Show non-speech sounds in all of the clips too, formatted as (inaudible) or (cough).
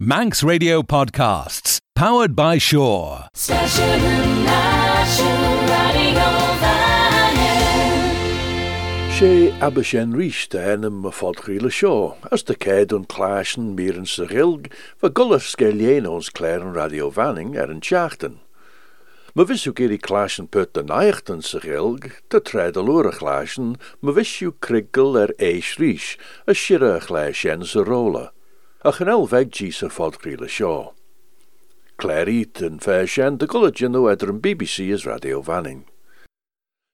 Manx Radio Podcasts, powered by Shaw. Session National Radio sé abasén ríiste enam as de céad an chláisan míran sa ghilg, va gulah ons radio Vanning ar an teachtan. Ma visú géirí chláisan put den naachtan sa ghilg, tá tréad a lura chláisan, ma visú criggal ar eis a siire a chléis a chanel bheith díos ar Shaw Claire Cléiríit an the college de the idir BBC is radio Vanning.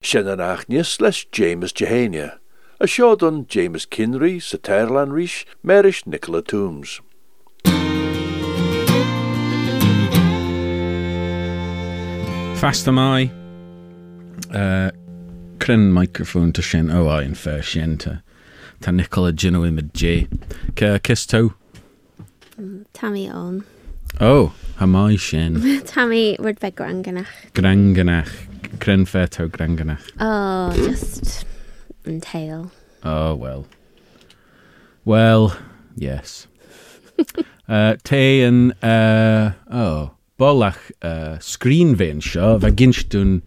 Shen en aithníos les James Jehania, a James Kinry sa Teirlan Nicola méris Nicola Toombs. I I uh, microphone to shen oh I an fé ta Tá Nicola mid J. kiss kistó Tammy on. Oh, ha mai sin. (laughs) Tammy, wyd fe granganach. Granganach. Crenfet o granganach. Oh, just yn teil. Oh, well. Well, yes. (laughs) uh, te yn, uh, oh, bolach uh, screen yn sio, fe gynst dwi'n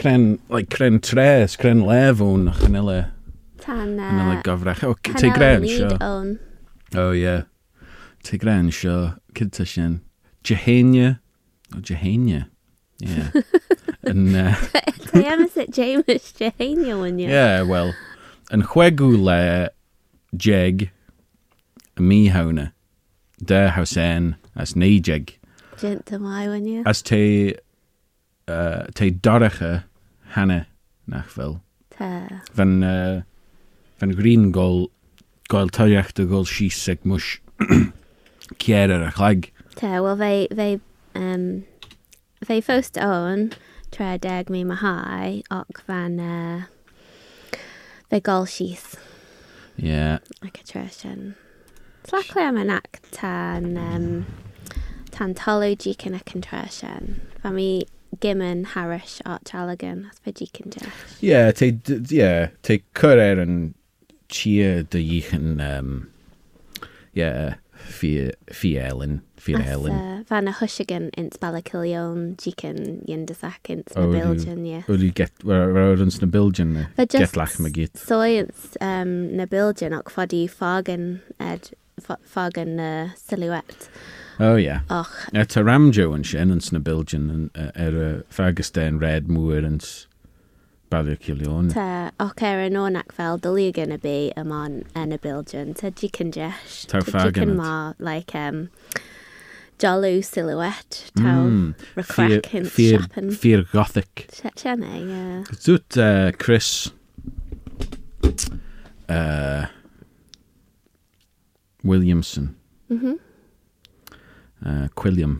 cren, like, cren tres, cren lefwn, chanele. Tan, e uh, chanele gyfrach. O, te gren sio. o'n. Oh, yeah. Te gran sio, cynta sy'n Jehania. O, Jehania. Yeah. (laughs) yn... Uh... Te am James Jehania yn ie. Yeah, well. Yn chwegw le jeg mi hawna. E. De hawsen as ni jeg. Gent am ai yn ie. As te... Uh, te doracha e, hana nach fel. Te. Fan... Uh, fan gringol gáil tareaachta ggóil sí se muis ar a chhlaig. (clears throat) Tá well they they um, fóst ón tre deag mí mar há ach fan uh, gáil síos. Yeah. Like tre sin. Slá le am an tan um, tan talúdí cinna cinre sin. Fa mí gimmen Harris á That's as pe dícin de. Yeah, te yeah, te chur ar cheer dy ich yn... Um, yeah, fi, fi Elin. Fi Elin. Fan a hwsigan int balacilion, jican, yndysac int na bilgian, ie. Wyli get, wyr yn na bilgian, getlach mae gyd. So int um, na bilgian, ac ffodi er, ffagan, ed, ffagan uh, silhouette. oh, ie. Yeah. Och. Et a ramjo yn sy'n yn na er y ffagas den red mwyr yn Balia Cilion. Ta, ocer yn o'n ac fel, dylu gynna bi am on yn y bildion. Ta, di cyngesh. Ta, ffa gynna. ma, like, um, jolw silhouette, taw, mm, recrack yn siapen. Fear gothic. Sianna, ie. Dwt, uh, Chris, uh, Williamson. Mhm. Mm uh, Quilliam.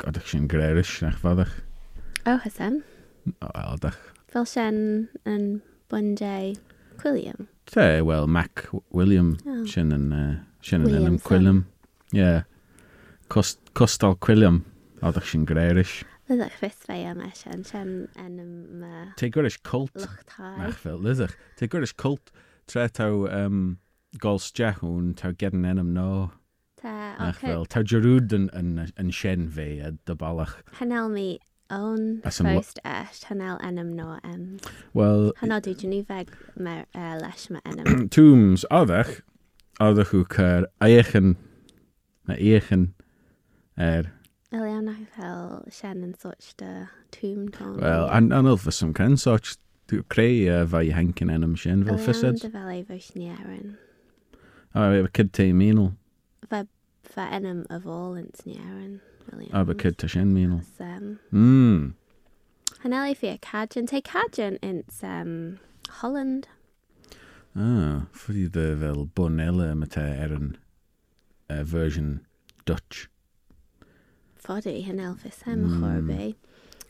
God, eich sy'n greirish, na'ch fyddach. oh, hysen. O, eldach fel Sien yn Bundy Quilliam. Te, wel, Mac William. Oh. Sien yn, uh, Sien yn Quilliam. Ie. Yeah. Cost, costal Quilliam. O, ddech chi'n greirish. Lyddech fydd fe am eisiau, Sien yn ym... Te gwirish cult. Lwchtai. Ach, fel, lyddech. Te gwirish cult tre taw um, gols jahwn taw gedyn enam no. Te, Ach, fel, taw jyrwyd yn, yn, yn, yn sien fe a dybalach. Hanel mi own post eich hanel enam no em. Wel... Hanod i dyn i feg e, leis ma enam. Tŵms, (clears throat) oeddech, oeddech yw cyr eichen, na eichen er... Eliana fel sian yn soch dy tŵm ton. Wel, anil fysym cyn soch dwi'n creu fe i henkin enam sian fel ffysad. Eliana dy fel ei fwys ni erin. O, efe cyd te i minol. Fe enam y volent ni erin. Williams. Abacid tá sin míú. Mm. An fi a cadjan te cadjan in um, Holland. Ah, Fuí de bhfuil bun eile mete ar an uh, version Dutch. Fodí hen elfi sem mm. chorbé.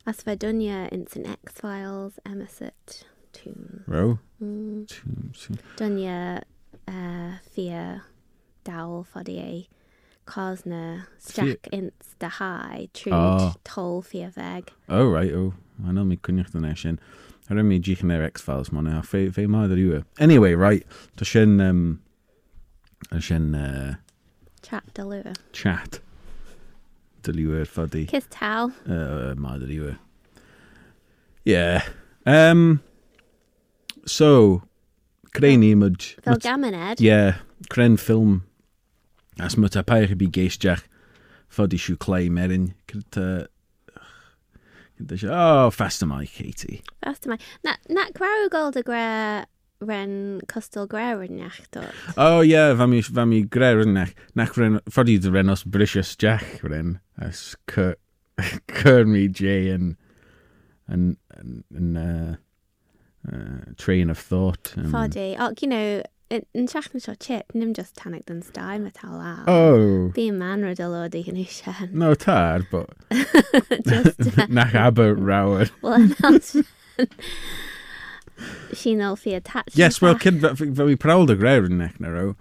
As fe dunne in san X-Files Emerset Tombs. Ro? Mm. tomb, Dunne uh, fi dal fodí é. Cosna Stack insta há trúd ah. tolfi veig. Oh right oh I know ó an mí I don't mean Ar mí ddíchan ar exfás mána a fé fé má ruúe. Anyway, right To sin um, sin uh, chat de lua. Chat de lua ar fadí. Kis tal? Uh, má ruúe. Yeah. Um, so, crane image. Fel gamaned? Yeah, crane film as mu a peir bí géisteach fudí siú merin. marin se á festa mai chétí. Festa mai na cuaáil a gra ren costal greirenneachtó. Ó ja oh, yeah, vami vami greirenneach nach fodí a ren os brises Jack ren, as chumí (laughs) jay an an and uh, uh, train of thought. Um, you know in siach na chip, nim just tannig dyn stai me tal a. Oh. Di man rydw o di hynny sian. No, tar, but... (laughs) just... Uh, (laughs) Nach aber (laughs) rawr. Wel, yn She'n ôl fi attached. Yes, well, kid, fe we proud o greu yn nech na row.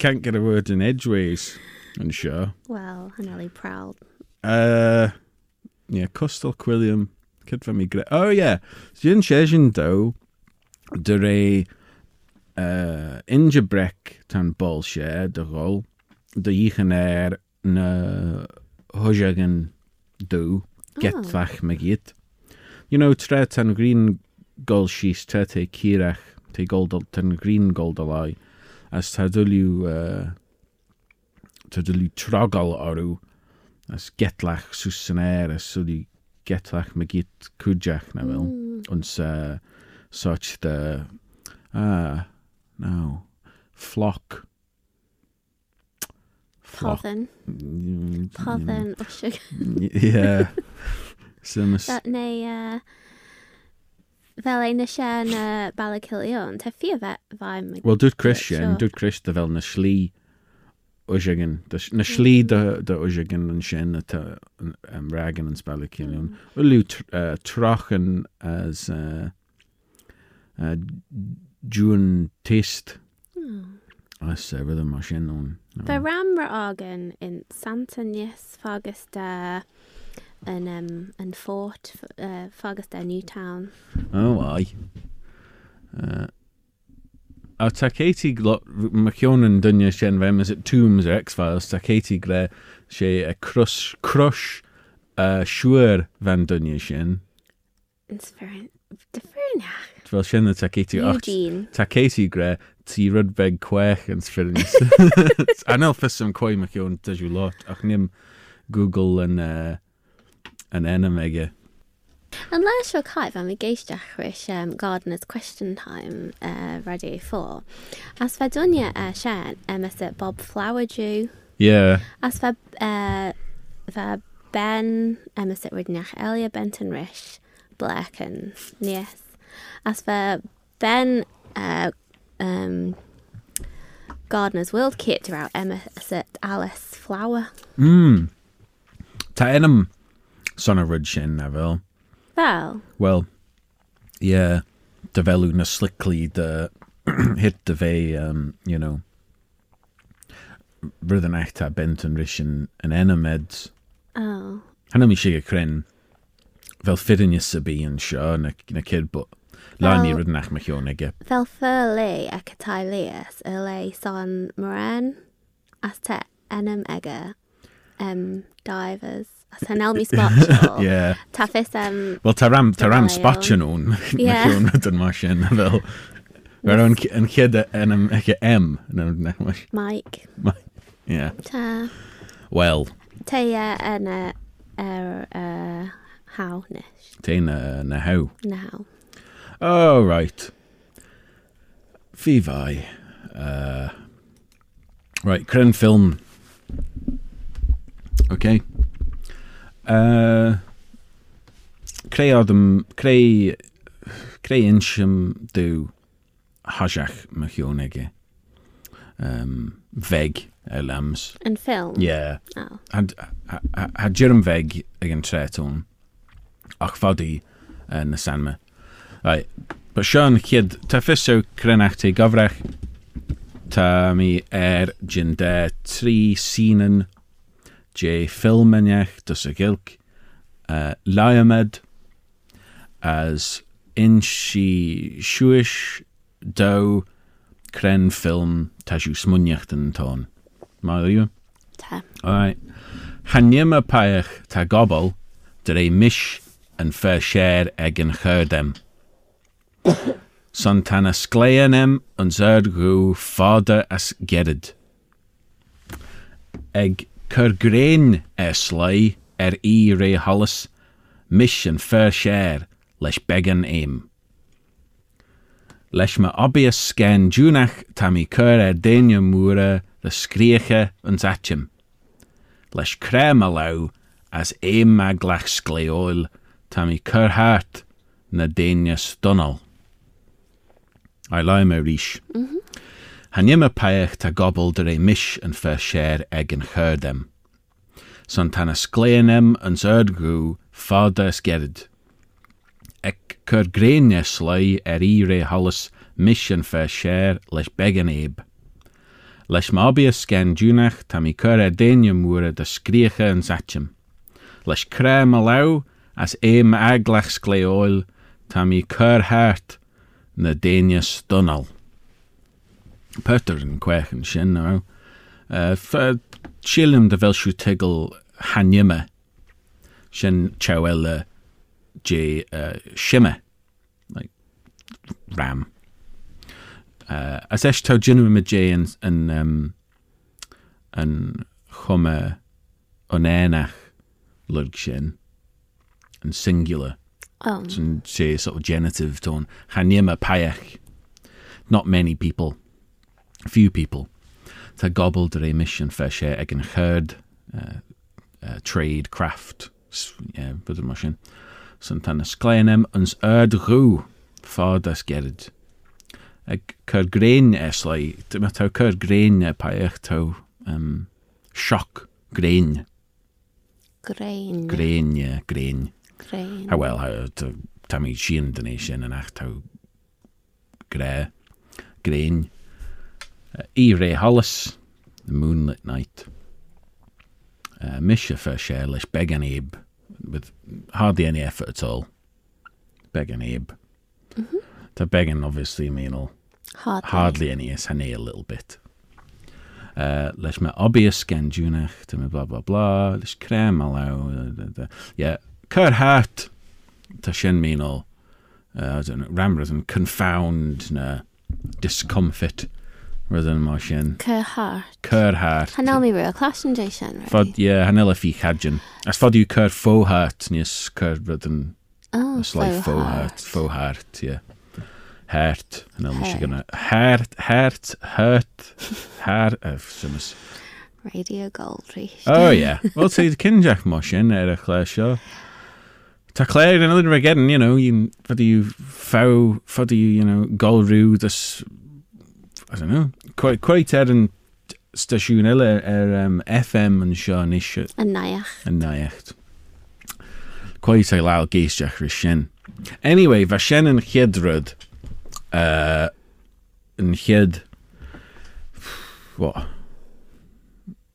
can't get a word in edgeways, yn sure. Well, yn really proud. Uh, yeah, Custal Quilliam, kid fe mi greu. Oh, yeah. Sy'n siesion daw, dyre... uh, inja brec tan bol se de gol de ich an air na hojagan do ah. getfach oh. me You know tre tan green gol sis tre te kirach te gold tan green gold alai as ta dwliw uh, ta dwliw trogol arw as getlach sws an air as dwliw getlach me git cwjach na fel mm. ond sa such the ah uh, No. Flock. Flock. Pothen. Mm, o sugar. (laughs) yeah. Symus. Neu, uh, fel ein eisiau yn uh, Balacilion, te ffio fe faim. Wel, dwi'n Christian, sure. dwi'n Christ fel na sli osiagyn. Na sli dy mm. osiagyn yn sien yn ragan yn Balacilion. Mm. Wel, yw troch yn as... Uh, uh, Dune test. Hmm. Dat is uh, rhythm machine known. De Rammer Organ in Santanius, Fagusta en um, Fort, uh, New Newtown. Oh, aye. Uh, a taketi Glot Machionan Dunya Vem is het Tombs of X Files. Taketi Gle She a uh, Crush Crush a uh, Shure Van Dunya Shen. It's very different. (laughs) fel Sienna Taketi o 8. Taketi gre, ti rydbeg cwech yn sfyrnys. (laughs) Anel ffysym cwy mae o'n dysiw lot, ac nim Google yn, uh, yn enw mega. Yn lai sio cael fan mi geis dechrau um, Gardener's Question Time uh, Radio 4. As fe dwnia uh, Sian, um, ysd Bob Flowerdew. Yeah. As fe, uh, fe Ben, um, ysd wedi'n eich Elia Benton Rish, Black and, yes. As for Ben uh, um, Gardener's World kit dra Emma set Alice Flower. Hmm. Ta enam sona rud sin a Well. Fel? Wel, ie, dy felw na slicli dy (clears throat) hit dy fe, um, you know, rydd yn eich ta bent yn ríshin an enam ed. Oh. Hanna mi sig y cryn, fel ffyrin i sybi a kid but Lá ní rud nach mar cheonige. Fel fur le ac y tai leas y le son moran as te enam ega um, divers. As hen elmi spot. yeah. Ta fys um... Wel, ta ram, ta ram spot nhw'n. Yeah. Mae rhywun yn mar sy'n fel... Mae rhywun yn chyd yn ym... M. Mike. Mike. Yeah. Ta. Wel. Ta yn y... Er, uh, haw nes. Ta yn y how. Na haw. All oh, right. Vivi. Uh, right, Kren film. Okay. Uh, adam. Cre, Cre Insham do Hajach Machionege. Um, veg elams. And film? Yeah. Oh. Had, had, had Jerem Veg again Treton. Ach fadi uh, Rai. But Sean, chyd, ta ffisw crenach ti gofrech, ta mi er jynde tri sîn sînyn, je ffilmeniach dys y gilc, uh, laiamed, as un si siwys daw cren ffilm ta siw smwniach dyn tôn. Mae yw? Ta. Alright. Haniam y paech ta gobl, dyr ei mis yn fair share ag yn chydem. Santana sclaenem ons ergo fader as gerid. Eg kergrain eslai er e re hollis, mission fair share, lesh began aim. Lesma obvious scan junach tami ker er denya mura the skreche ons achim. Lesh krem allow as aim maglach sclaeol tami ker hart na denya stunnel. a'i lai me ríis. Mhm. Han nimmer peich ta gobble der e mish an fair share eg an churdem. Son tan a skleanem an zerd gru fada sgerrid. Ek cur greinne slai er i re hollis mish an fair share leis began eb. Leis mabi a sgen dúnach tam i cur a e deinio múra da skriecha an satchim. Leis crem a lau as eim aglach sgle oil tam i cur hart na déine stonal. Peter an cuechan sin á eh, sílim de bhil siú tegel hanimme sin teile eh, dé eh, siime ram. Uh, as eis tá dginú me dé an um, an chumme onénach lug sin an singular Oh. Sé sort of genitive tone. Chanima paiach. Not many people. Few people. Ta gobble de ré mission fe sé ag an churd uh, uh, trade craft yeah, bud mar sin. San tan na scléanim ans ard rú fád as gerid. Ag chur gréin es lei, dyma taw chur gréin e paiach taw um, sioc gréin. Gréin. Gréin, yeah, gréin. How well how to i Sheen yn and sy'n grey ach taw gre, I Ray hollis, the moonlit night. Uh, Misha for beg and Abe with hardly any effort at all. Beg and Abe. Mm-hmm. To begging obviously mean hardly. hardly any is honey a little bit. Uh, me obvious gen to me blah blah blah crem a allow uh, yeah, Cut hat. Ta sien mi nôl. Uh, Ramrodd yn confound na discomfort. Roedd yn mor sien. Cut hat. Cut hat. Hanel mi rwy'r clas yn dweud sien, right? Ie, yeah, hanel y fi cadjan. As fod yw cut faux hat, nes cut roedd yn... Oh, faux hat. Faux hat, faux hat, ie. Hert. Yn o'n mysig yna. Hert, hert, hert, her... Symus. Radio Gold Reach. O, ie. Wel, teid cyn Jack Moshin, er eich lesio. Tá léir an idir again you know you fadí fá fadí you know galrú this I don't know quite quite er an staisiún eile ar er, um, FM an seo isise an naach an naocht quite a le géisteach ri sin anyway bheit sin an chiadrud uh, an chiad what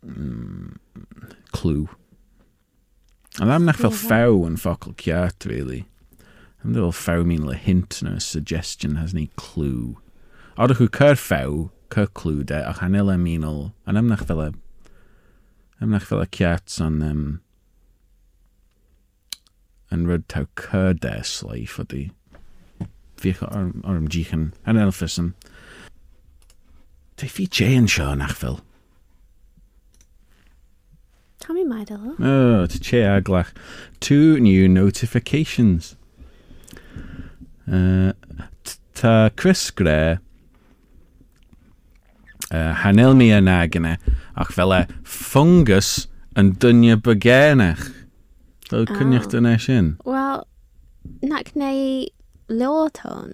mm, clú and A dda na fel few yn focal ciart, really. Yn dda fel few mean a hint a suggestion has any clue. Or yw cyr few, cyr clue de, ac i am not yn I'm not ymnach fel y ciart son, um, yn ryd taw cyr de slaif the vehicle o'r ymdrych yn, And elfys yn, Dwi fi Jay yn sio yn Tommy Maidolo. Oh, to chair aglach. Two new notifications. Uh, ta Chris Gre, uh, hanel mi yn agene, ac fel e fungus yn dynnu bygenach. Dwi'n oh. cynnych dyna sy'n. Wel, nac neu leoton.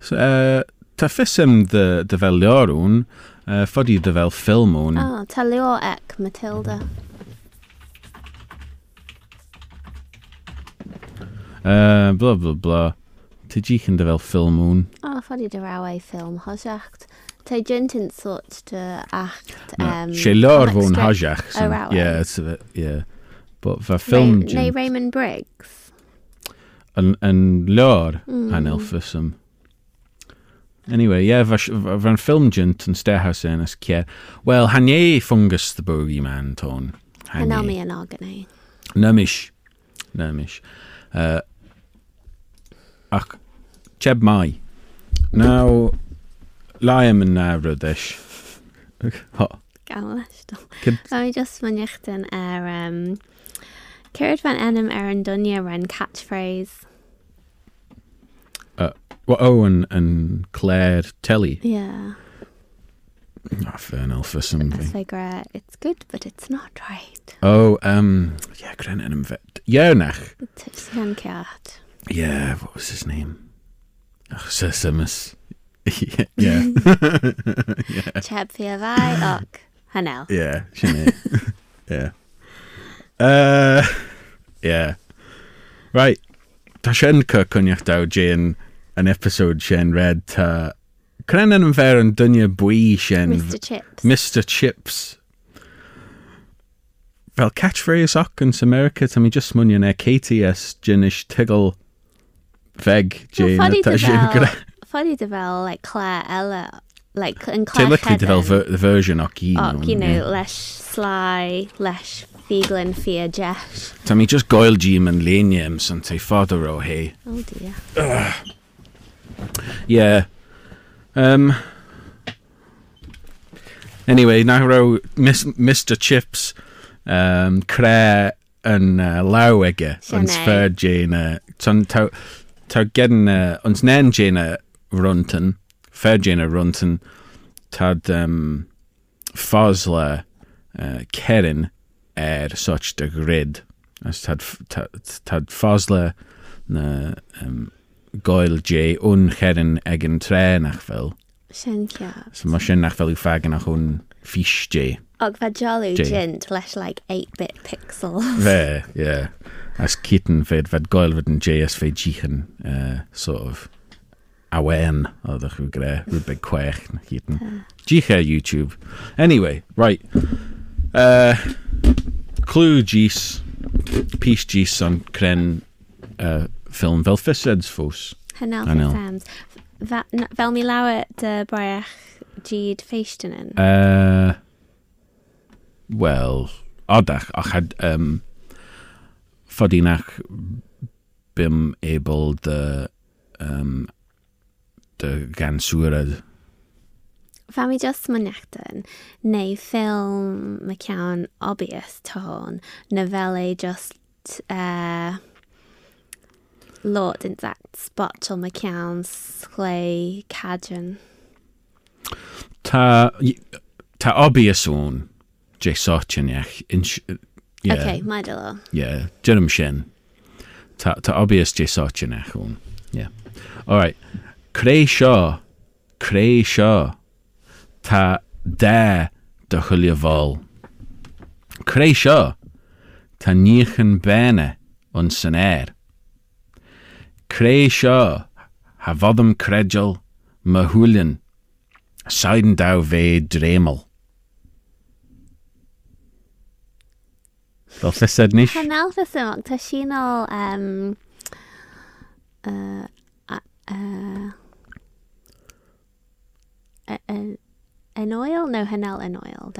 So, uh, ta ffysym dy, dy fel leorwn, uh, ffodi dy fel ffilmwn. O, oh, ta leo ec Matilda. Uh, eh, bla bla bla. Tudí cin de bhfuil filmún? Á fadí de rahha film hoseacht. Tá gentin sort de ach sé lár bhn haseach But bheit film Ray, Raymond Briggs an, an lár mm. an elfism. Anyway, yeah, bheit filmgent an stehouse in as ce. Well, hané fungus the bogeyman tón. Hanáí an áganné. Numis. Numis. Uh, eh, ac Cheb Mai. Now, Liam yn uh, Ryddish. Gael ysdol. A mi just ma'n eich dyn er... Um, Cyrd fan enam ar er an dunia ren e catchphrase. Uh, well, oh, and, and Claire Telly. Yeah. Oh, fair enough for something. Figure uh, it's good, but it's not right. Oh, um, yeah, Gren enam vet. Yeah, nach. Tipsy and cat. Yeah, what was his name? Oh, Sesimus. (laughs) yeah. (laughs) yeah. Cheb fiarai och hanel. Yeah, Sinead. (laughs) yeah. Uh, yeah. Right. Tá sin chu an episode sin read to. Crenan an bhar an buí sin Mr. Chips. Mr. Chips. Well, catchphrase ach an Samerica tá just munne KTS Jinish tigil vague Jane no, Natasha and Claire. Fuddy Deville, like Claire, Ella, like and Claire Typically Deville ver- the version o oh, you know, Cino, leis sly, less fíglan fear. Jeff. Tá mi just goil Jim and lenium san te father o Oh dear. Ugh. Yeah. Um. Anyway, now row mis- Mr. Chips, um, Claire and uh, Lawegger, and Sfer uh, tar gedna, uh, ons nan jena runtan, fair jena runtan, tad um, fosla uh, kerin er such the grid. As tad, tad, tad fosla na um, goel j un kerin egen trenach fel. Sen ciaf. So mae sian nach fel yw ffagen ach hwn fish j. Ogfadjalu Jint, lesh like 8-bit pixels. Fe, ie. Yeah. As cytyn fed, fed goel fed yn JS fe uh, sort of, awen, oedd eich gre, rhywbeth chwech na cytyn. Jicha YouTube. Anyway, right. Uh, clue Gis, Peace Gis on cren uh, ffilm fel ffyseds ffws. Hynel ffysams. Fel mi lawer dy braiach gyd feistin yn? Uh, Well, oddach a had um, fodínach bim ébal the um, de gansúrad. Fami just ma nechtan, neu ffilm ma obvious tón, novelle just uh, lot in that spot till ma cean slé Tá, tá obvious o'n. Jay Sarchan iach. Yeah. Okay, mae dylo. Yeah, Jerem Shin. Ta, ta obvious Jay Sarchan iach hwn. Yeah. All right. Creu sio. Creu sio. Ta de dychylio fol. Creu sio. Ta nich yn bene yn syner. Creu sio. Hafoddym credjol. Mahwlyn. Sain daw fe dremol. Fel níis? Chanelfa symach tá sinál um, uh, uh, an oil? No, hanel an oil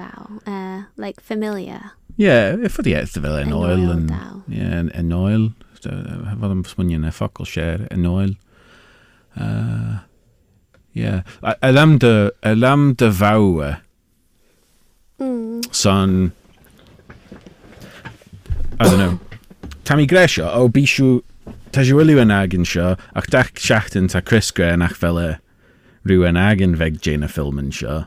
uh like familiar. Yeah, for the bhfuil an oil yeah an oil bh an smuine focail sé an oil. a lem de bhaua san I don't know. Tam i gresio, o oh, bisiw, ta si wyliw yn agyn sio, ac dach siachtyn ta Chris Gre yn ach fel e rhywun agyn feg Jane y ffilm yn sio.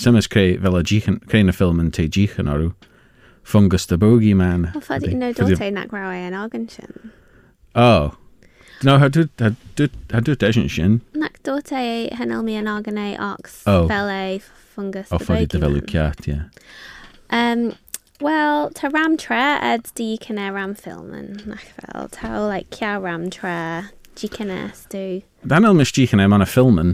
Symys creu fel o creu'n y ffilm yn te gych yn orw. Fungus the Bogeyman. Wel, ffordd i'n nod o'r tein ac rawe yn agyn sio. Oh. No, how do how do how do desion shin? Nac dote hanel mi an agane ox oh. fel e, fungus. Oh, ffordd i dyfelw ciat, ie. Yeah. Um, Well, ta ram tre yd di cynnau ram ffilm yn ac ta o like, kia ram tre, di cynnau stw. Dan el mis di cynnau ma'n a ffilm yn.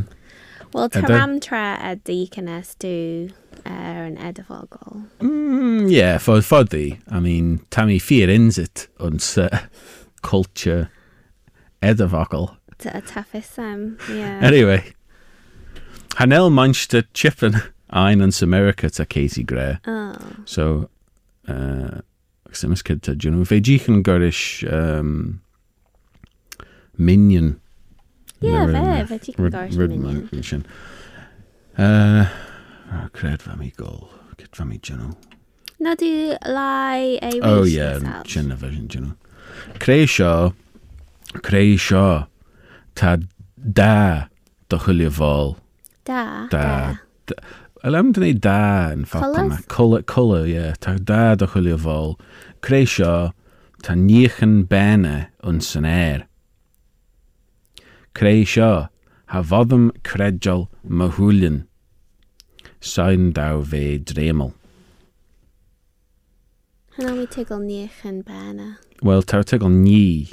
Wel, ta ram tre yd di cynnau stw er yn edifogol. Mm, yeah, for for the, I mean, ta mi ffyr it ond uh, (laughs) culture edifogol. Ta ffisem, yeah. Anyway, hanel manch ta chippin. Ein and America to Casey Gray. Oh. So ac sy'n ysgyd tydio nhw. Fe gych yn gyrish um, minion. Ie, yeah, fe, fe gych yn gyrish minion. Uh, cred fam i gol, cred fam i dwi'n nhw. Na di lai ei Oh, ie, dwi'n yeah, dyn nhw, dyn nhw. Creisio, creisio, ta da, dychwilio fol. Da, da. da. da. Wel am dyn ni da yn ffapa yma. Colour, colour, ie. Yeah. Ta da do chwilio fol. Creisio, ta niech yn bena yn sy'n er. Creisio, ha foddym credjol mahwlyn. Sain daw fe dremol. Hna mi tegol niech yn bena. Wel, taw tegol ni.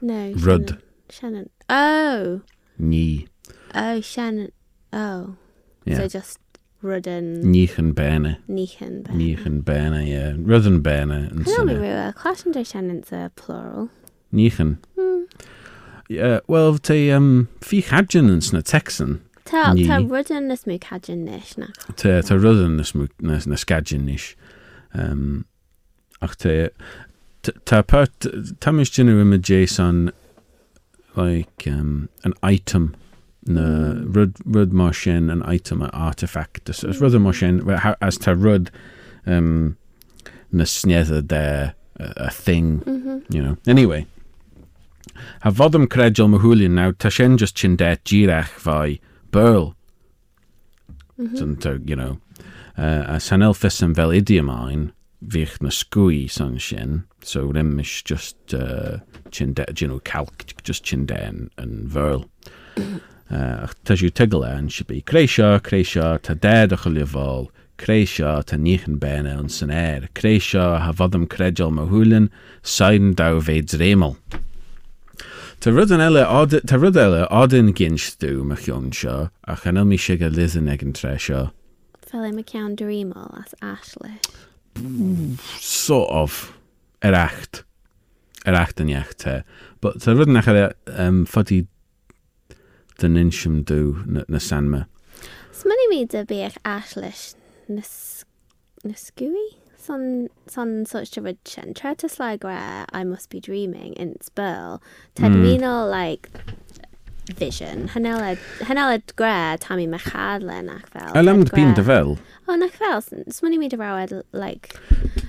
No. Rud. Shannon. Oh. Ni. Oh, Shannon. Oh. Yeah. So just Rudden. Níchan béna. Níchan béna. Níchan béna, yeah. Rudden béna. Can only rua. Clashin do shannon's a plural. Níchan. Mm. Yeah, well, te um, fi hadjan yn sna Texan. Tá tá rudden na smú cadjan níis na. Tá tá rudden na smú na na scadjan Um, ach te tá part tá mis jinnu im a Jason like um, an item na rud, rud mar sin an item a artefact. As, as rud mar sin, as ta rud um, na sneddad de a, a thing, mm -hmm. you know. Anyway, ha fodym credjol mahwlin naw, ta sin just chindet girach fai burl. Mm -hmm. ta, you know. Uh, a san elfys yn fel idiomain, fych na sgwy san sin, so ddim is just uh, chindet, you know, calc, just chindet yn, yn fyrl. Mm Uh, ta siw tygla e, yn si bi creisio, creisio, ta ded o chwilio creisio ta nich yn bena yn sy'n er. creisio ha foddym credjol ma hwlyn, sain daw feid remol. Ta rydyn ele, ta rydyn ele, odyn gyn stw ma chiwn sio, a chanel mi siga lythyn ag yn tresio. Fel e ma ciawn dremol as ashle. Sort of. Yr acht. Yr acht yn iach te. But ta rydyn ach ele, um, ffodi den insim dú na, na sanma. Smanni mi dy bir ashlish na sgwy? Son, son such a rid shen. Try to slag where I must be dreaming in Spurl. Ted mm. Minol, like, vision. Hanela, hanela gre tam i mechadlen ac fel. A lam dyn dy fel? O, nac fel. Swn i'n mynd i rawed, like,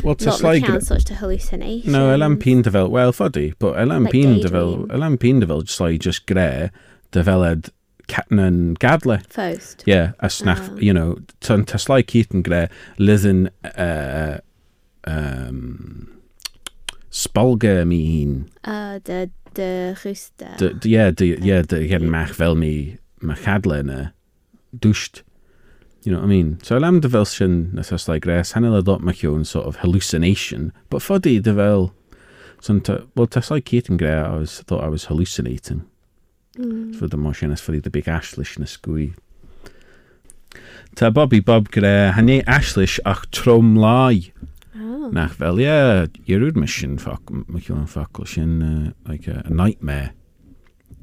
well, lot like counts such to hallucinations. No, a lam pyn dy fel. Well, ffodi, but a lam like pyn dy i a lam pyn dy just like, just gre dyfeled Catnan Gadler. Faust. Yeah, a snaff, oh. Ah. you know, ta'n taslai cyd yn gre, lyddyn uh, um, spolga mi hun. A dy, dy rhwysta. Ie, dy hyn mach fel mi, mach Gadler yna, dwst. You know what I mean? So lam dy fel sy'n na taslai gre, sanel a lot mach yw'n sort of hallucination, but for the devil, so, well, taslai cyd yn gre, I was, thought I was hallucinating. Mm. For the motion is for the big ashlish nes gwy. Ta Bobby Bob gre, hynny ashlish ach trwm lai. Oh. Nach fel, ie, yw'r mission ffoc, mae chi'n ffoc, ffocl sy'n uh, like a, a nightmare.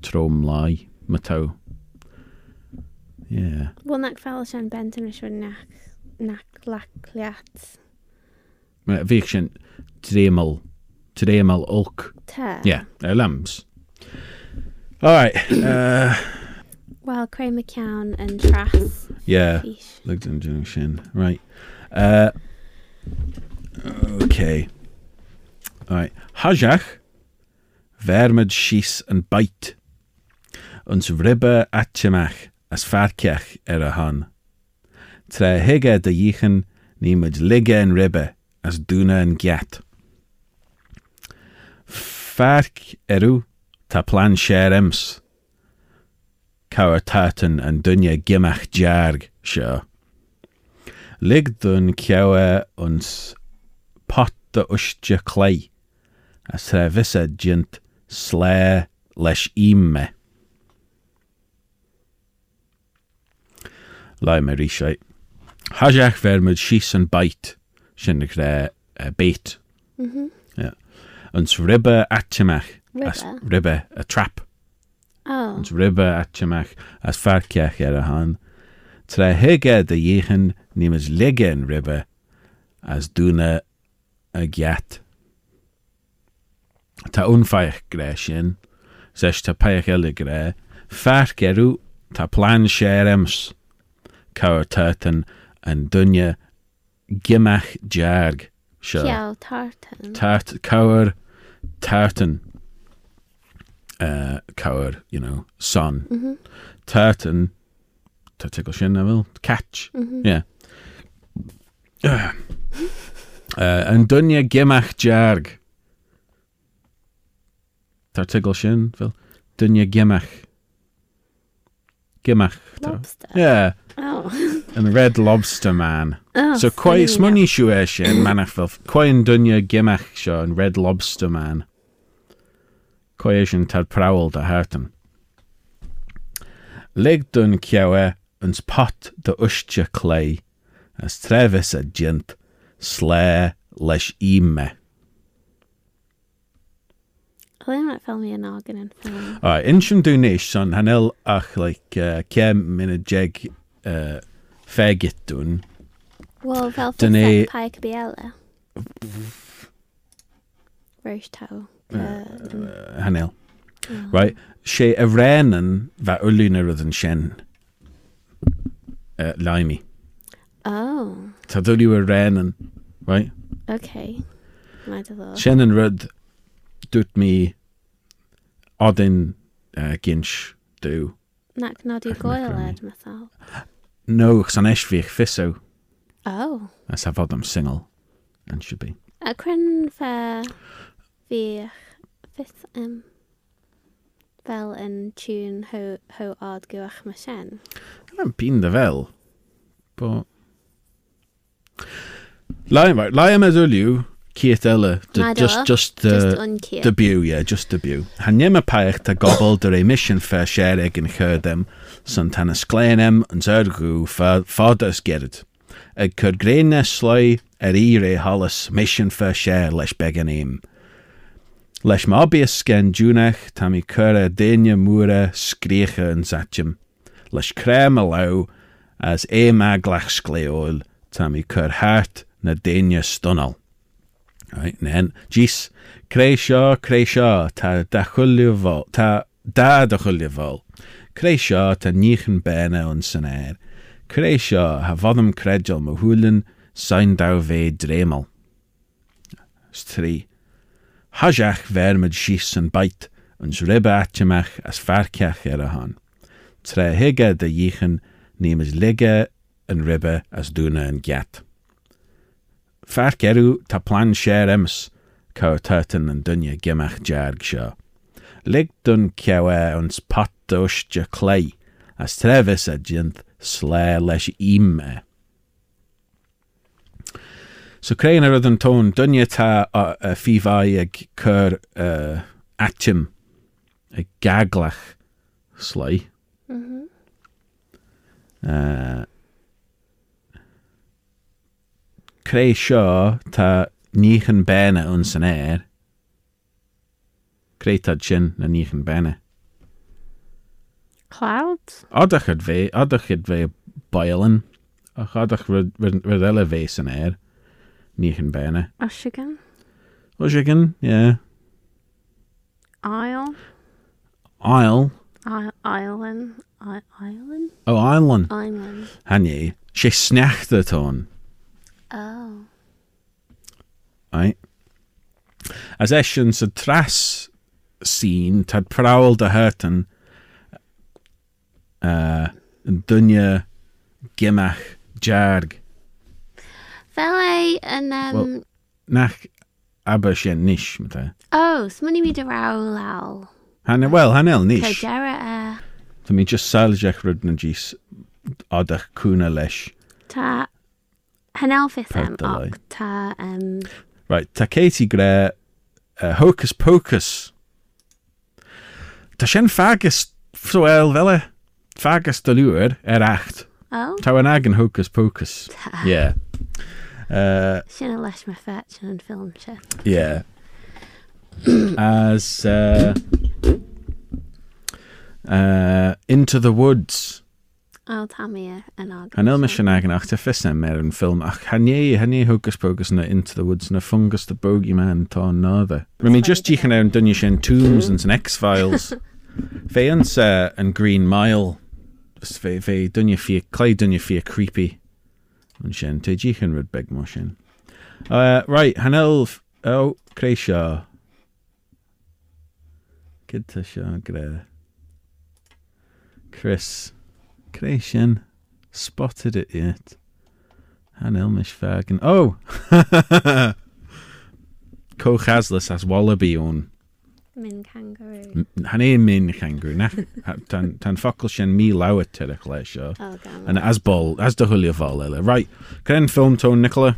Trwm lai, mae taw. Yeah. Wel, nach fel sy'n bent yn ysgrifennu nach, nach lacliat. Fi eich sy'n dreimol, dreiml ulc. Ie, Yeah, e lams. All right. Uh, well, Cray McCown and Trass. Yeah. Sheesh. Lugden Junction. Right. Uh, okay. All right. Hajach. Vermed Shis and Bite. Uns ribber atjemach as farkech er a Tre hige de jichen niemand ligge en ribbe as duna en gat. Fark eru Tá plan séims Cawer tatan an dunne gimach dearg seo. Lig dún cewe uns pot de uiste clé a sre vise dint slé leis ime. Lai me ríseit. Haseach ver mud sís an bait sin ré e, beit. Ans mhm. ribbe atimach. ribbe a trap. Oh. ribbe atseach as ferceach ar a han, Tre hiige de dhéchan nímas ligige an ribbe as dúna a gheat. Tá unfeich gré sin, ses tá peich eile gré, ferceú tá plán sérems, Cair tutan an dunne gimeach dearg se. Tart Cair tartan uh, coward, you know, son, mm -hmm. turton, turticle shin, I will, catch, mm -hmm. yeah. Uh, uh, yn dynia gymach jarg. Tartigol shin, fel, dynia gymach. Gymach. Lobster? Yeah. Oh. and Red Lobster Man. Oh, so, quite, smynnu siw e shin, manach fel, quite yn dynia gymach sio, Red Lobster Man. cohéisisin tal prail a hátan. Lig dún cehe ans pat do uiste clé, as trevis a dint slé leis ime. Oh, fel mé an agan an film. Insin dúnéis san hanil ach le cem uh, mina jeig uh, fegit dún. Well fel Dné beile. Reis tá. hanel. Right? Se a rhanan fe o lwynar oedd yn sien uh, laimi. Oh. Ta ddwn i o rhanan, right? Okay. Mae dy ddod. Sien yn ryd dwt mi odyn uh, gynch dw. Nac nod i goel ed, methal. No, chos an eich fi'ch Oh. As a fod am single, and should be. A cryn fe fi fydd um, fel yn tŵn hw ard gywach mae sen. Yna'n bîn dda fel. Bo... Lai yma, lai yma yw, Keith Ella, just, just, the, just the byw, yeah, just the byw. Hanie mae paech ta gobl dyr emission fair sierig yn chyrdem, sy'n tan ysglenem yn zyrgw ffod ysgyrd. Y cyrgreinau sloi er i rei holys misiwn fair share leis began eim leis mae bías cen dúnach tam í chur a daine múra scrícha an satim, leis crém a as e me gglach scléóil tá í chur háart na daine stonal. Right, nen, jis, creu seo, ta da chwilio fol, ta da da chwilio fol. Creu ta nich yn bena o'n synair. Er. Creu ha fodd am credol mwy hwlyn, sain daw fe dremal. 3. Haseach bhémid síos san bait ans ribeteach as fearceach ar a hán. Tre hiige de dhéchan nímas liige an ribe as dúna an get. Fer geú tá plan séir ims cá tutain an dunne gimeach dearg seo. Lig dun ceha ans patdóis de clé as trevis a dint slé leis ime. So creating dan rhythm tone, ta a fivai a kur atim a gaglach sly. Mm-hmm. Creu sio ta nich yn benna yn sy'n ta na nich yn Clouds. Cloud? Odach yd fe, odach yd fe boilyn. Och odach rydyle fe sy'n er. níchan béna. Oshígan. Oshígan, yeah. Isle? Isle? I- Island? I- Island? Oh, Island. Island. she Sé it on. Oh. Right. As Eshan sa tras seen tad prowl de hurtan uh, dunya gimach jarg Fel ei yn... Um... Wel, nach aber sien nish, mae te. O, oh, smwn i mi dy raw lal. Hanel, wel, hanel nish. Cydera e. Ta mi just sail jech ryd na gys odach cwna leis. Ta, hanel fyth am och, ta... Um... Right, ta Katie gre uh, Hocus Pocus. Ta sien fagus, wel, fel e, fagus dy er acht. Oh. Ta wan agen Hocus Pocus. Ta. Yeah. Uh, Sinna leis me fetch an film se. Yeah. (coughs) As uh, uh, Into the Woods. Á tá mé an á. An ilme sin agan achta fisna mé an film ach chané hané hogus pogus na Into the Woods and a fungus the bogeyman tá náda. Ri mí just díchan out dunne sin tombs and some X-Files. (laughs) Fé uh, and Green Mile fé Dunya fi clé Dunya fi creepy an sin té ddíchan rud beag mar sin. Right hanelh ó cré seo Kidta seo gré Chris cré spotted it yet. Hanil mis fegan ó oh! (laughs) Cóchaslas as wallaby ón Min kangaroo. Hanné er min kangaroo na tan tan focail sin mí leabha tuach lei seo. Oh, as ball as the thuúlia bhá Right, Cren film tone Nicola?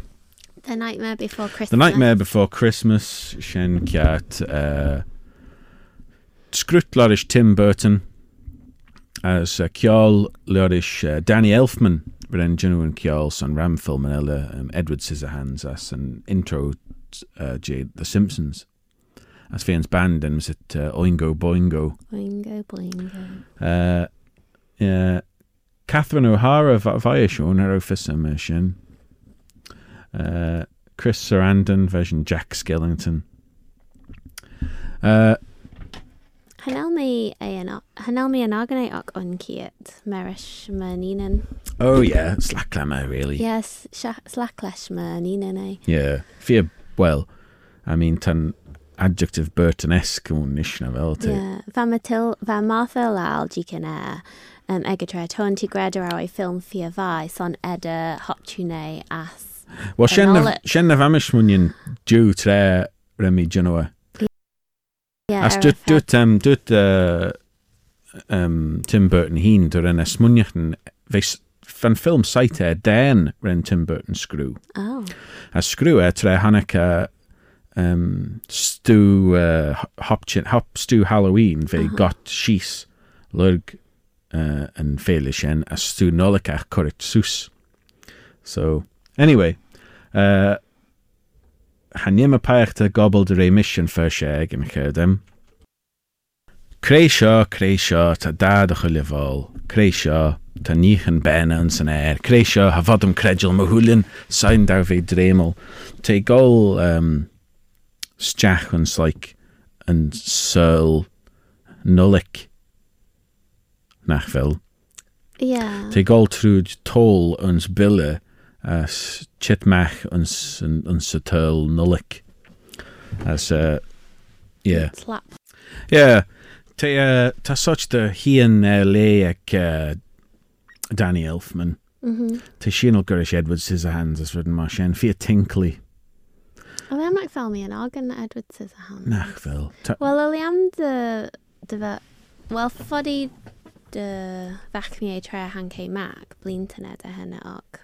The Nightmare Before Christmas. The Nightmare Before Christmas shen kiat uh, scrútláris Tim Burton as uh, ceall uh, Danny Elfman ren genú an Son Ram Film an eile um, Edward Scissorhands as an intro uh, Jade The Simpsons. As féns banden mis het uh, Oingo Boingo. Oingo Boingo. Uh, Catherine O'Hara bhaia seún ar ó fisa Uh, Chris Sarandon version Jack Skellington. Uh, Hanelmi eh, an aganai ach merish manían. Oh yeah, slacklama really. Yes, slacklash manían. Eh. Yeah, fear well, I mean tan adjective Burtonesque yn nisna fel ti. Fa yeah. Martha Lal di cyna um, egetre tôn ti gredwr o'i ffilm ffi fai son eda hoptiwnau as Wel, sienna fa mis mwyn diw tre rymi dynwa. As dwi um, dwi uh, um, Tim Burton hun dwi'n rhan esmwniach yn fan ffilm saith den rhan Tim Burton Screw. Oh. A Screw e tre Hanukkah um, stew, uh, hop, hop stew Halloween fe uh -huh. got shees lurg uh, yn ffeilisien a stew nolicach correct sws. So, anyway, uh, haniem y paech ta gobl dy rei mission ffyrsieg yn chydem. Creisio, creisio, ta dad o'ch olifol, creisio, ta nich yn ben yn sy'n er, creisio, hafod ym credil mahwlyn, sain daw fe dremol, te gol um, Steach and Slyke and Searle Nullick nachfuil. Yeah. Tá gáil trúd tóil bille as uh, chitmeach ans an sa tuil as uh, yeah. Slap. Yeah. Tá uh, tá such de hían uh, le uh, Danny Elfman. Mm-hmm. Tá sin Gurish Edwards his hands as written mar sin Tinkley. tinkly. Oedd e am Max Almianog yn Edward Scissorhands? Nach fel. Wel, oedd e am dy... dy fe... Wel, ffod i dy fachni ei tre han cei mag, blin tyned a hynny og.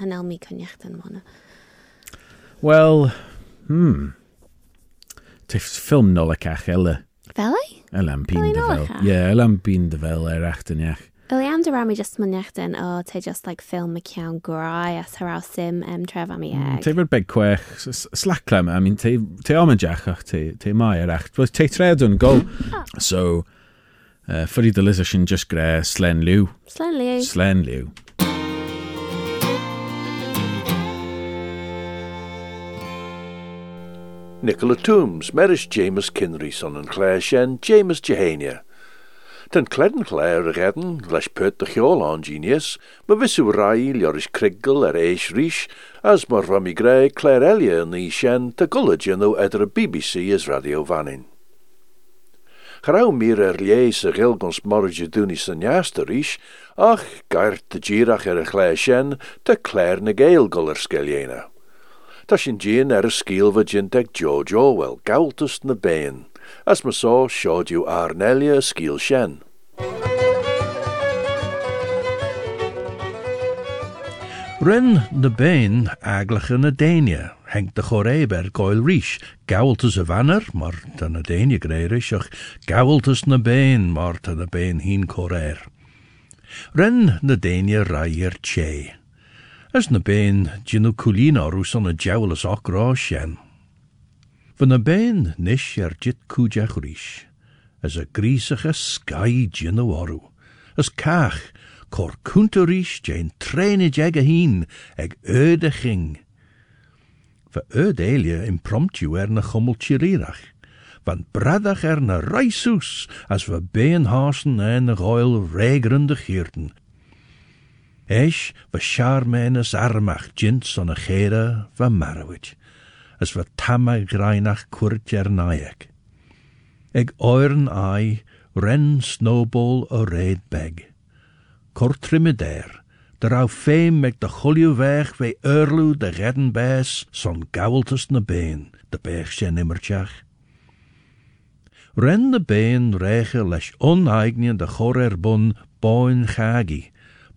Hynel mi cynniacht yn mwna. Wel, hmm. Tiff ffilm nol ac ach, ele. Fel ei? Ele am pyn dy fel. Ie, ele am dy fel er ach dyn iach. Wel iawn dy rami jyst myniach dyn o te just like ffilm y ciawn gwrau a sarau sim em tref am i mm, eg. Te fyr beg cwech, slaclam, I mean, te, te omedjach ach te, te mai ar ach. Te tredwn, gol. Hmm. So, uh, ffyrdd y lys ysyn just gre slen liw. Slen liw. Slen liw. Nicola Toombs, Meris James Kinry, son and Clare Shen, James Jehania. Den cledenléir a gedden, leis de cheolán genius, ma visú raí leoris crigel er eis ríis, as mar rami gré léir eile ní sin te golagéanú idir BBC is radio vanin. Grauw meer er lees a gilgons morge en san ríis, ach gaart de girach er a chléir te léir na géil golar skeléna. er sin géan ar a scíalfa ginteag George Orwell, gaultas na béin, as ma só seáú ar nelia Ren de bane aglach yn y de heng dy rich, riche, goel rys, gawl denia y fanner, mor dyn y deinia greir na bein, hi'n chorei'r. Rin de denia rai i'r tse. Ys na bein, dyn nhw cwlin o rws jit as a gríisige sky a as cach kor cúntaríis dén tréid ag a eg öde ging. impromptu ar na chirirach, van bradach er na reisus, as we béan hásen en na gáil régrende chiirten. Eis we armach jint son a chéire va marwit, as we tamma greinach cuairt Egg oiren ei ren snowball o reid beg. Kortrimidair, de rauw feem meg de chulju weg we urlu de redden son gaweltes na de bech sen immertjach. Ren de bein rege les oneignien de chorer bun boin chagi,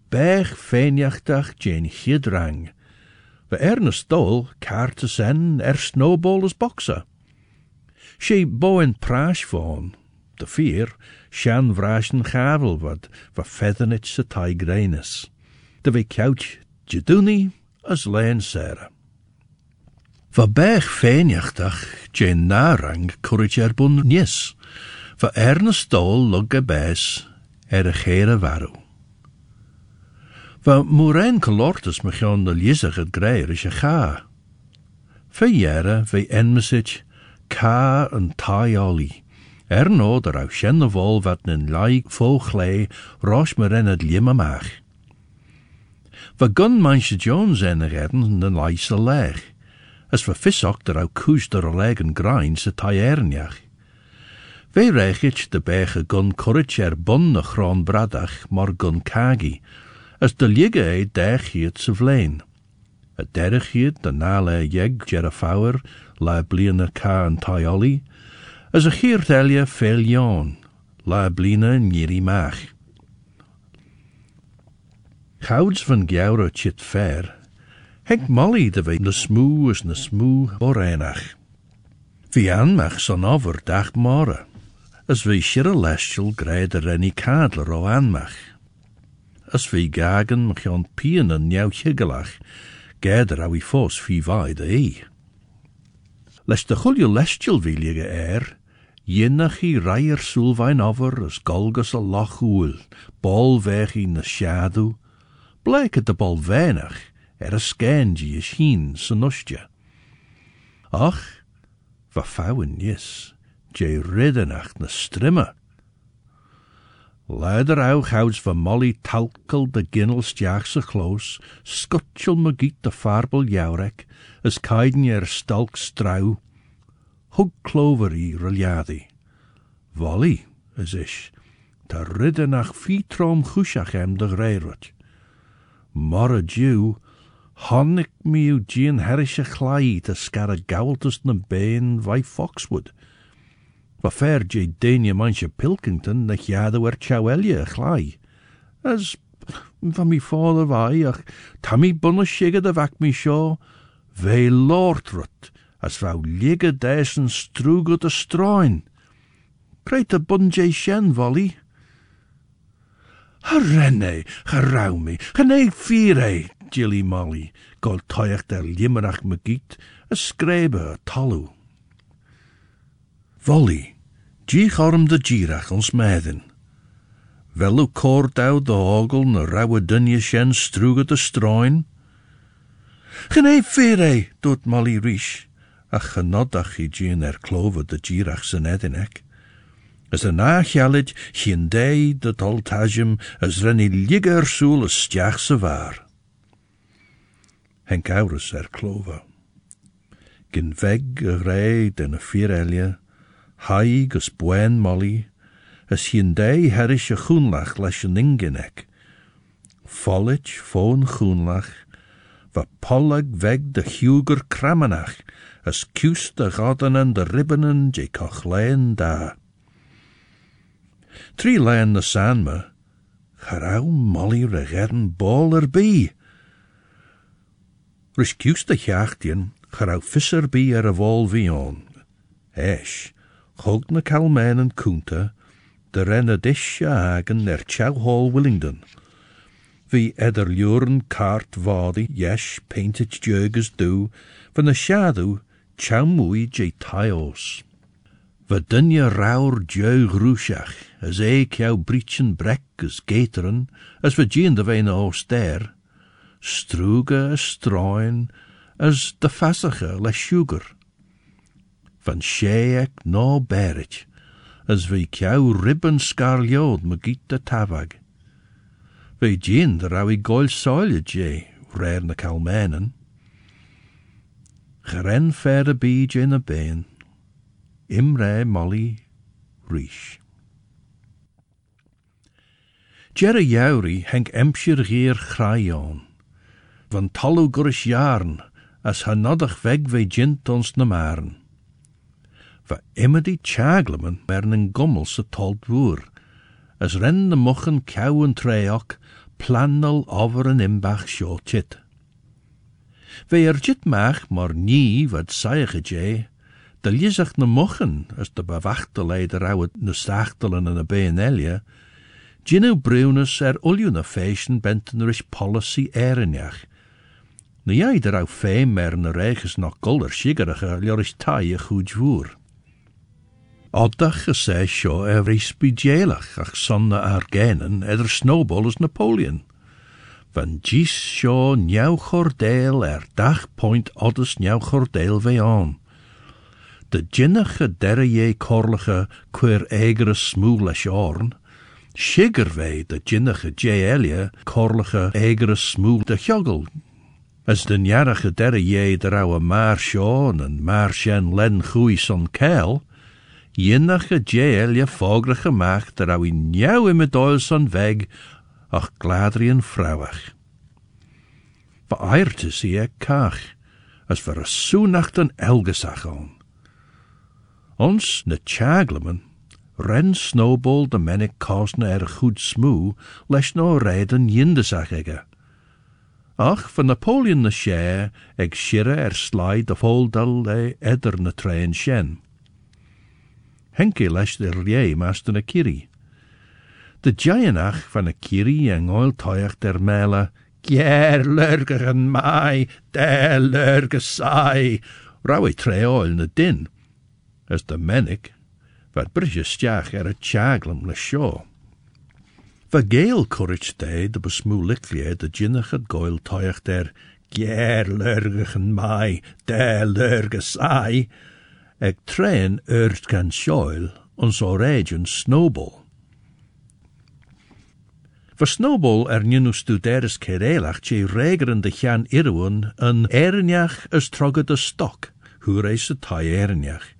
bech feenjachtach jen chidrang. We erne stol kaartes sen er snowball as boxer. She bowen prash von, the fear, shan vrashen charl wad, va feathernich sa tai grainus. De ve couch, jaduni, as len sarah. Va bech feinjachtach, jen narang, courage erbun nis, va ernest dol lugge bes, er a varu. Va muren colortus mechon de lizach at greir is ve enmesich, Ka an táálaí. Er nó a rah sin na wat nen na laig fóchlé rás en het lima amach. Wa gun meintse Jones redden As we fisocht er ou koes der grinds grein se taierniach. Ve rechit de bege gun korritjer bun na bradach maar gun kagi, as de ligge e dech hiet se vleen. A de na Nale jeg jerafower la blina ka an taioli, as a hir delia felion, la blina niri mach. Gouds van Gjaure chit fair, hek molly de we na smoe is na smoe orenach. Vian mach son over dag as we shirre greder greide renny kadler o anmach. As we gagen mach on pien en jouw Gerder a wi fos fi faid ei. Lest de chulio lestiel vilige er, Jinnach i rair sylfaen as golgus a loch hwyl, bol fech i na siadw, blek at y bol fenach er y sgenji ys hun Ach, fa fawn ys, je riddenach na strimmer, Leidir ág hás voor molly talkel, de ginnel jacks sa close, skutjul me giet de farbel jaurek, as caiden er stalk strau, hug clover i riljadi. Volley, is ish, ta ridder nach fietrom chusach em de greirat. Mor a dew, me miw gin ta scar a gawltus na bain vai foxwood, fair je déine manche Pilkington na cheadú ar tehaile a As van mi fála wij ach tamme mí buna sigad a bhaic as rá liga déis an strúgad a stráin. Volli a bunjé sin bhlaí. Ha Jilly Molly, gol toiach der limmerach magiet, a scraber a Volli Volley. Dích orm dy dírach ons meddyn. Velw kordau de dy ogl na rawa dynia sien strwga dy stroen. Gynei fyrau, dod Molly Rhys, a chynodach i dyn er clofa de girach zijn edinek. ec. As y na chialid chi'n dei de toltajim as renni liga'r sŵl y stiach sy Henk Aurus er clover. Gin weg y rei den y elia, Hai, gus buen molly, as hien dé a chunlach leis an ingenek. Follit fón chunlach, va pollag veg de huger kramanach, as kus de godanen de ribbenen je koch da. Tri leen na sanma, charau molly regern baller bi. Ris kus de jachtien, charau fisser bi er a vol vion. Esh, Hogne na kalmen en kunta, de renne disja hagen ner chow hall willingdon. Vi eder luren kart vadi, yes, painted jergers do, van de shadow, chow mui je tios. Verdunja rauer jou as e kjou breechen brek as gateren, as vergeen de vein oos der, struge as as de fasacher le sugar van séach no berich, as bhí ceú ribben scarleod me de a tabhag. Bhí de ra goil soilje na kalmenen. Gerenn fer a bíd in a imre molly Rish. Jerry jouwri henk emsir gier chrajon, van tallu gurus jaren, as hanadig weg wij jint ons na maren va imidi chaglaman mer yn gommel sa tol As ren de mochan caw and treoc, planol over an imbach siotjit. Ve er jit maag, maar nie wat saige jay, de lizach na mochan, as de bewachtelijder leider na nustachtelen en nou, de BNLje, Gino Brunus er uljuna feesten policy erenjach. Nu jij er au feem mer na reges nog golder sigerige ljoris taaie goed voer. Ardach is seo every bhrí ach sanna ar genen idir snowball as Napoleon. Van dís nieuw chordel er dach point odders neuwchordéel ve aan. De jinnige derre korlige quer egere smoele sjorn, Sigger wij de jinnige jeelie korlige egere smoel de joggel. As de jarige derre der ouwe maar en maar len goeie son keil, Jinnach jael je fograch gemaakt der au in jou im doel weg, ach gladrien vrouwach. Beairte is hier kach, als ver een soenacht een elgesach on. Ons na chaglemen, ren snowball de mennik kosne er goed smoe, les no reden jindesach ege. Ach, van Napoleon de share, eg schirre er slide de oldal le eder trein Henke de ré Master kiri. De van de kiri en toyach der mela, Gier lurgen mai, der lurge sai, rauwe tre oil na din, as de Menik, wat brisje stjach er a chaglum le show. Vergeel courage de de besmoeliklie de jinnach had goil toyach der, Gier lurgen mai, de lurge een train uit shoil on ons region Snowball. For Snowball er nu studeres kerelach che regeren de chan irwan en erniach as trogad de stock, hoe reis a tai erniach.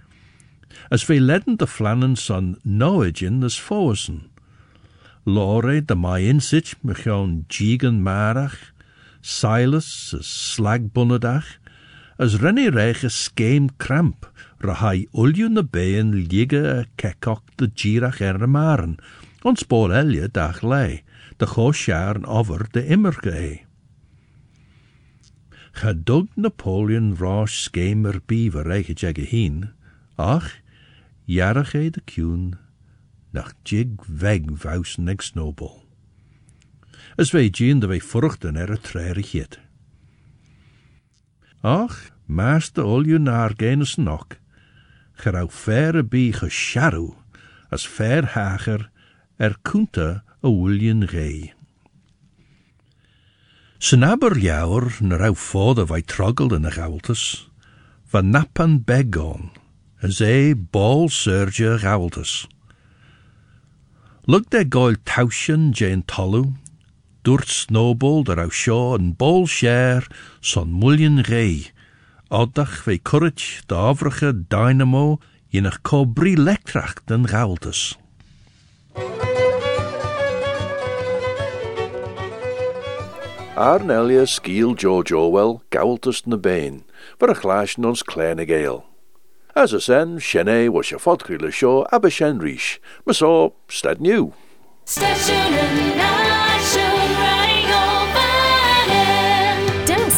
As we ledden de flannen son noegin as foesen. Lore de mai insich mechon jigen marach, Silas as as rinne reiches skeim kramp, ra hai ulju na bein liege a kekok de girach er de maren, ons spoor elje lei, de chosjaarn over de immerke ei. dug Napoleon roos skemer beaver reiche jegge heen, ach, jarach ei de nach jig weg vuis neg snowball. As wij zien de wij vruchten er het treurig Ach, Master olju nárgénus nok, go raibh fear a as fair hager, er cúnta a bhfuilíonn ré. San aber leabhar na raibh fód in a ghaultas, van napan begon as e ball surger a Look Lug de goil tauschen jane tolu, dúirt snowball de raibh shaw en ball share son mullion rei oddach we currit d'ábhracha dynamo dhéanach cóbrí letrach den gáaltas. Ar nelia sciel George Orwell gawaltas na bain, a chlash nons clénig As a sen, shené was a fodcri le show ab a shen rish, o, stad new.